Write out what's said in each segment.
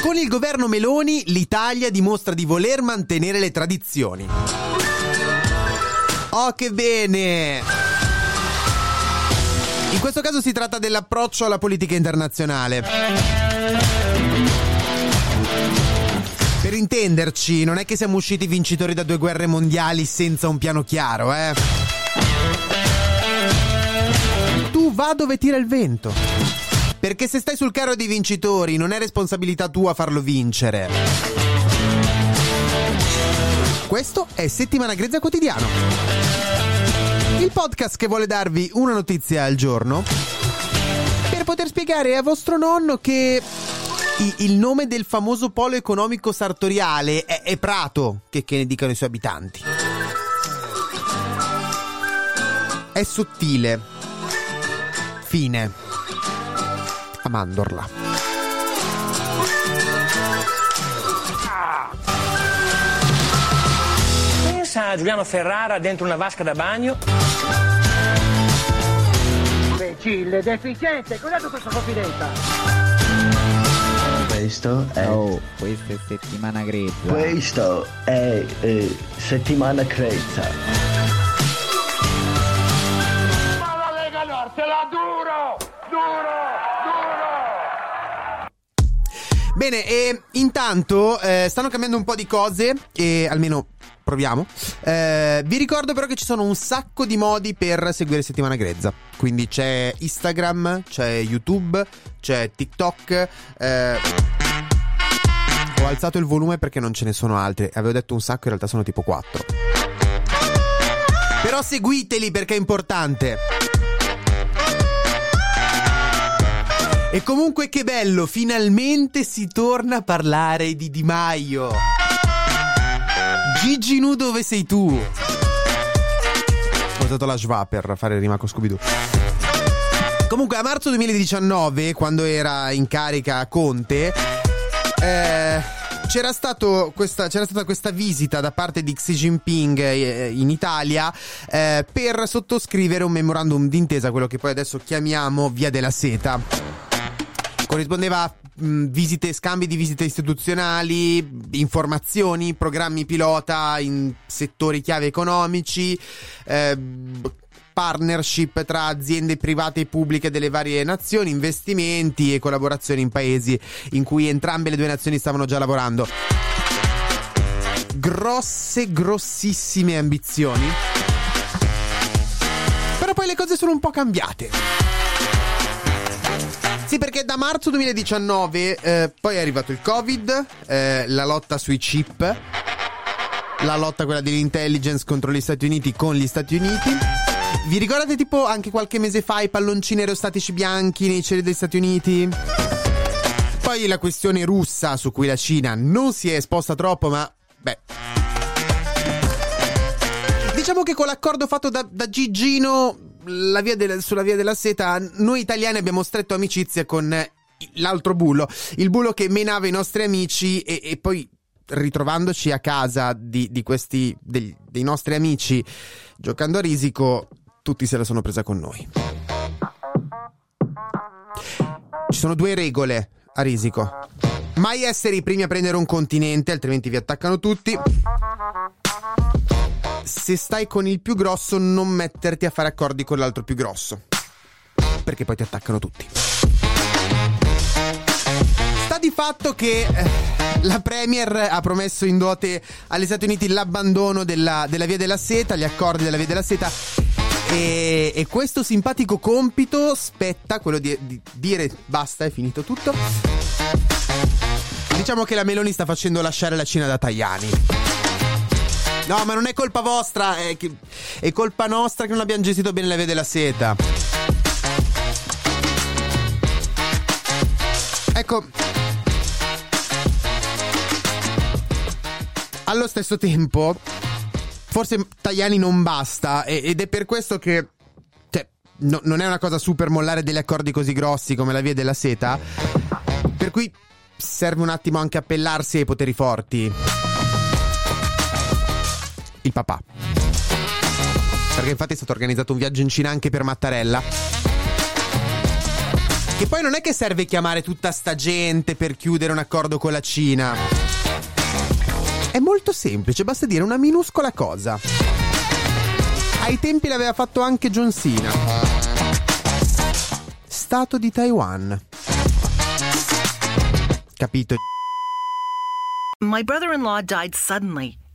Con il governo Meloni l'Italia dimostra di voler mantenere le tradizioni. Oh che bene! In questo caso si tratta dell'approccio alla politica internazionale. Per intenderci, non è che siamo usciti vincitori da due guerre mondiali senza un piano chiaro, eh? Tu va dove tira il vento. Perché se stai sul carro dei vincitori non è responsabilità tua farlo vincere. Questo è Settimana Grezza Quotidiano. Il podcast che vuole darvi una notizia al giorno per poter spiegare a vostro nonno che il nome del famoso polo economico sartoriale è, è Prato, che, che ne dicano i suoi abitanti. È sottile. Fine a mandorla. Pensa a Giuliano Ferrara dentro una vasca da bagno. Imbecille, deficiente, cos'è tutta questa confidenza? Questo è. Oh, questa è settimana grezza. Questo è eh, settimana grezza. Ma la Lega Nord se la duro! Duro! Bene, e intanto eh, stanno cambiando un po' di cose, e almeno proviamo. Eh, vi ricordo però che ci sono un sacco di modi per seguire Settimana Grezza. Quindi c'è Instagram, c'è YouTube, c'è TikTok. Eh, ho alzato il volume perché non ce ne sono altri. Avevo detto un sacco, in realtà sono tipo 4. Però seguiteli perché è importante. E comunque che bello, finalmente si torna a parlare di Di Maio. Gigi Nu dove sei tu? Ho usato la schwa per fare rima con Scooby-Doo. Comunque a marzo 2019, quando era in carica Conte, eh, c'era, questa, c'era, stata questa visita da parte di Xi Jinping eh, in Italia eh, per sottoscrivere un memorandum d'intesa, quello che poi adesso chiamiamo Via della Seta corrispondeva a mh, visite, scambi di visite istituzionali, informazioni, programmi pilota in settori chiave economici, eh, partnership tra aziende private e pubbliche delle varie nazioni, investimenti e collaborazioni in paesi in cui entrambe le due nazioni stavano già lavorando. Grosse, grossissime ambizioni. Però poi le cose sono un po' cambiate. Sì, perché da marzo 2019 eh, poi è arrivato il Covid, eh, la lotta sui chip, la lotta quella dell'intelligence contro gli Stati Uniti con gli Stati Uniti. Vi ricordate tipo anche qualche mese fa i palloncini aerostatici bianchi nei cieli degli Stati Uniti? Poi la questione russa su cui la Cina non si è esposta troppo, ma beh. Diciamo che con l'accordo fatto da, da Gigino via del, sulla via della seta, noi italiani abbiamo stretto amicizia con l'altro bullo, il bullo che menava i nostri amici e, e poi ritrovandoci a casa di, di questi, dei, dei nostri amici giocando a risico, tutti se la sono presa con noi. Ci sono due regole a risico. Mai essere i primi a prendere un continente, altrimenti vi attaccano tutti se stai con il più grosso non metterti a fare accordi con l'altro più grosso. Perché poi ti attaccano tutti. Sta di fatto che eh, la Premier ha promesso in dote agli Stati Uniti l'abbandono della, della via della seta, gli accordi della via della seta. E, e questo simpatico compito spetta quello di, di dire basta, è finito tutto. Diciamo che la Meloni sta facendo lasciare la Cina da Tajani. No, ma non è colpa vostra, è, che, è colpa nostra che non abbiamo gestito bene la via della seta. Ecco. Allo stesso tempo, forse Tajani non basta ed è per questo che cioè, no, non è una cosa super mollare degli accordi così grossi come la via della seta, per cui serve un attimo anche appellarsi ai poteri forti. Il papà. Perché infatti è stato organizzato un viaggio in Cina anche per Mattarella. Che poi non è che serve chiamare tutta sta gente per chiudere un accordo con la Cina. È molto semplice, basta dire una minuscola cosa. Ai tempi l'aveva fatto anche John Cena. Stato di Taiwan. Capito? My brother in law died suddenly,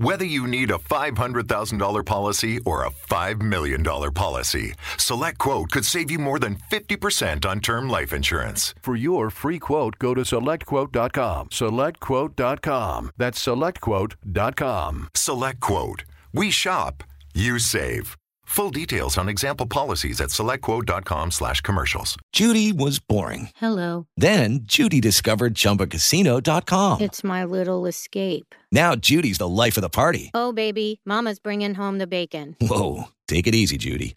Whether you need a $500,000 policy or a $5 million policy, SelectQuote could save you more than 50% on term life insurance. For your free quote, go to selectquote.com. Selectquote.com. That's selectquote.com. SelectQuote. We shop, you save. Full details on example policies at selectquote.com slash commercials. Judy was boring. Hello. Then Judy discovered ChumbaCasino.com. It's my little escape. Now Judy's the life of the party. Oh, baby, Mama's bringing home the bacon. Whoa, take it easy, Judy.